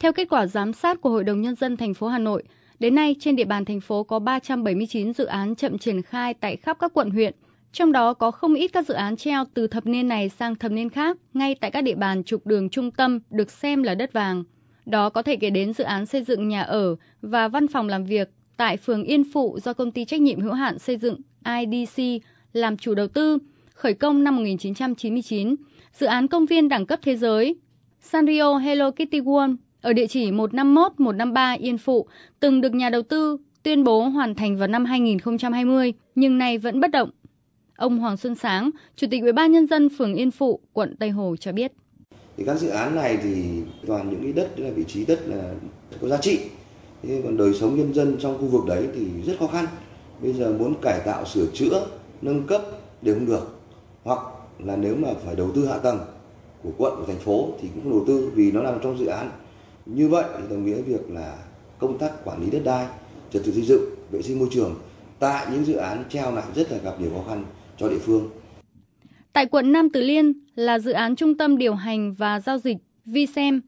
Theo kết quả giám sát của Hội đồng Nhân dân thành phố Hà Nội, đến nay trên địa bàn thành phố có 379 dự án chậm triển khai tại khắp các quận huyện. Trong đó có không ít các dự án treo từ thập niên này sang thập niên khác, ngay tại các địa bàn trục đường trung tâm được xem là đất vàng. Đó có thể kể đến dự án xây dựng nhà ở và văn phòng làm việc tại phường Yên Phụ do công ty trách nhiệm hữu hạn xây dựng IDC làm chủ đầu tư, khởi công năm 1999, dự án công viên đẳng cấp thế giới Sanrio Hello Kitty World ở địa chỉ 151-153 Yên Phụ từng được nhà đầu tư tuyên bố hoàn thành vào năm 2020 nhưng nay vẫn bất động. Ông Hoàng Xuân Sáng, Chủ tịch Ủy ban nhân dân phường Yên Phụ, quận Tây Hồ cho biết. Thì các dự án này thì toàn những cái đất là vị trí đất là có giá trị. Thế còn đời sống nhân dân trong khu vực đấy thì rất khó khăn. Bây giờ muốn cải tạo sửa chữa, nâng cấp đều không được. Hoặc là nếu mà phải đầu tư hạ tầng của quận của thành phố thì cũng không đầu tư vì nó nằm trong dự án như vậy thì đồng nghĩa việc là công tác quản lý đất đai trật tự xây dựng vệ sinh môi trường tại những dự án treo lại rất là gặp nhiều khó khăn cho địa phương Tại quận Nam Từ Liêm là dự án trung tâm điều hành và giao dịch Visem,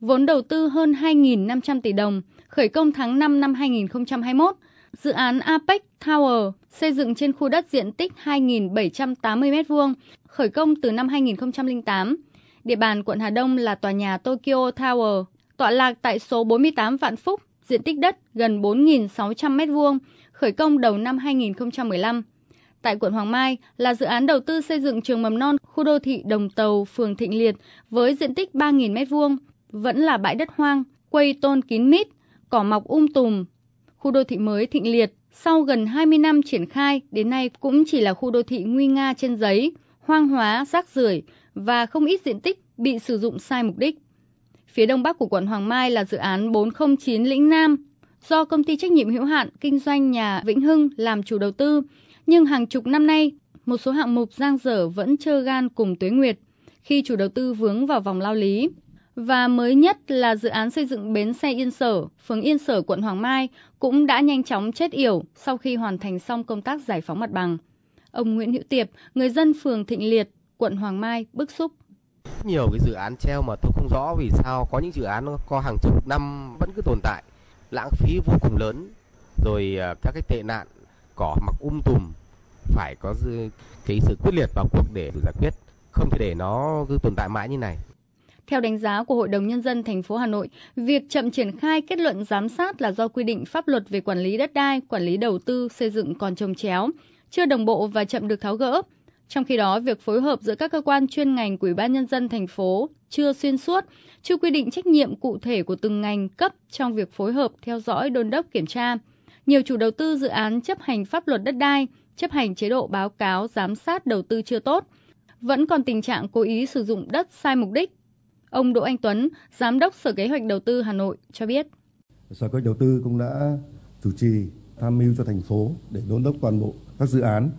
vốn đầu tư hơn 2.500 tỷ đồng, khởi công tháng 5 năm 2021. Dự án Apex Tower xây dựng trên khu đất diện tích 2.780 m2, khởi công từ năm 2008. Địa bàn quận Hà Đông là tòa nhà Tokyo Tower, tọa lạc tại số 48 Vạn Phúc, diện tích đất gần 4.600 m2, khởi công đầu năm 2015. Tại quận Hoàng Mai là dự án đầu tư xây dựng trường mầm non khu đô thị Đồng Tàu, phường Thịnh Liệt với diện tích 3.000 m2, vẫn là bãi đất hoang, quây tôn kín mít, cỏ mọc um tùm. Khu đô thị mới Thịnh Liệt sau gần 20 năm triển khai đến nay cũng chỉ là khu đô thị nguy nga trên giấy, hoang hóa, rác rưởi và không ít diện tích bị sử dụng sai mục đích. Phía đông bắc của quận Hoàng Mai là dự án 409 Lĩnh Nam do công ty trách nhiệm hữu hạn kinh doanh nhà Vĩnh Hưng làm chủ đầu tư, nhưng hàng chục năm nay, một số hạng mục giang dở vẫn trơ gan cùng Tuế Nguyệt khi chủ đầu tư vướng vào vòng lao lý. Và mới nhất là dự án xây dựng bến xe Yên Sở, phường Yên Sở, quận Hoàng Mai cũng đã nhanh chóng chết yểu sau khi hoàn thành xong công tác giải phóng mặt bằng. Ông Nguyễn Hữu Tiệp, người dân phường Thịnh Liệt, quận Hoàng Mai bức xúc. Nhiều cái dự án treo mà tôi không rõ vì sao có những dự án nó có hàng chục năm vẫn cứ tồn tại, lãng phí vô cùng lớn. Rồi à, các cái tệ nạn cỏ mặc um tùm phải có cái sự quyết liệt vào cuộc để giải quyết, không thể để nó cứ tồn tại mãi như này. Theo đánh giá của Hội đồng Nhân dân thành phố Hà Nội, việc chậm triển khai kết luận giám sát là do quy định pháp luật về quản lý đất đai, quản lý đầu tư, xây dựng còn trồng chéo, chưa đồng bộ và chậm được tháo gỡ. Trong khi đó, việc phối hợp giữa các cơ quan chuyên ngành của Ủy ban Nhân dân thành phố chưa xuyên suốt, chưa quy định trách nhiệm cụ thể của từng ngành cấp trong việc phối hợp theo dõi đôn đốc kiểm tra. Nhiều chủ đầu tư dự án chấp hành pháp luật đất đai, chấp hành chế độ báo cáo giám sát đầu tư chưa tốt. Vẫn còn tình trạng cố ý sử dụng đất sai mục đích. Ông Đỗ Anh Tuấn, Giám đốc Sở Kế hoạch Đầu tư Hà Nội cho biết. Sở Kế hoạch Đầu tư cũng đã chủ trì tham mưu cho thành phố để đôn đốc toàn bộ các dự án.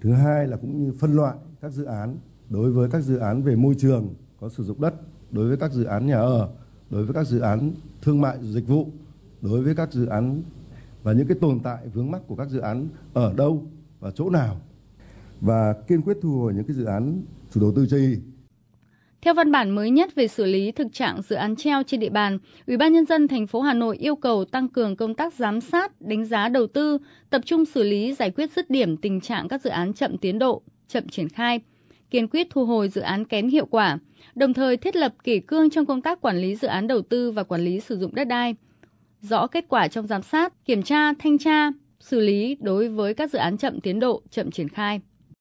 Thứ hai là cũng như phân loại các dự án đối với các dự án về môi trường có sử dụng đất, đối với các dự án nhà ở, đối với các dự án thương mại dịch vụ, đối với các dự án và những cái tồn tại vướng mắc của các dự án ở đâu và chỗ nào. Và kiên quyết thu hồi những cái dự án chủ đầu tư chây theo văn bản mới nhất về xử lý thực trạng dự án treo trên địa bàn, Ủy ban nhân dân thành phố Hà Nội yêu cầu tăng cường công tác giám sát, đánh giá đầu tư, tập trung xử lý giải quyết dứt điểm tình trạng các dự án chậm tiến độ, chậm triển khai, kiên quyết thu hồi dự án kém hiệu quả, đồng thời thiết lập kỷ cương trong công tác quản lý dự án đầu tư và quản lý sử dụng đất đai. Rõ kết quả trong giám sát, kiểm tra, thanh tra, xử lý đối với các dự án chậm tiến độ, chậm triển khai.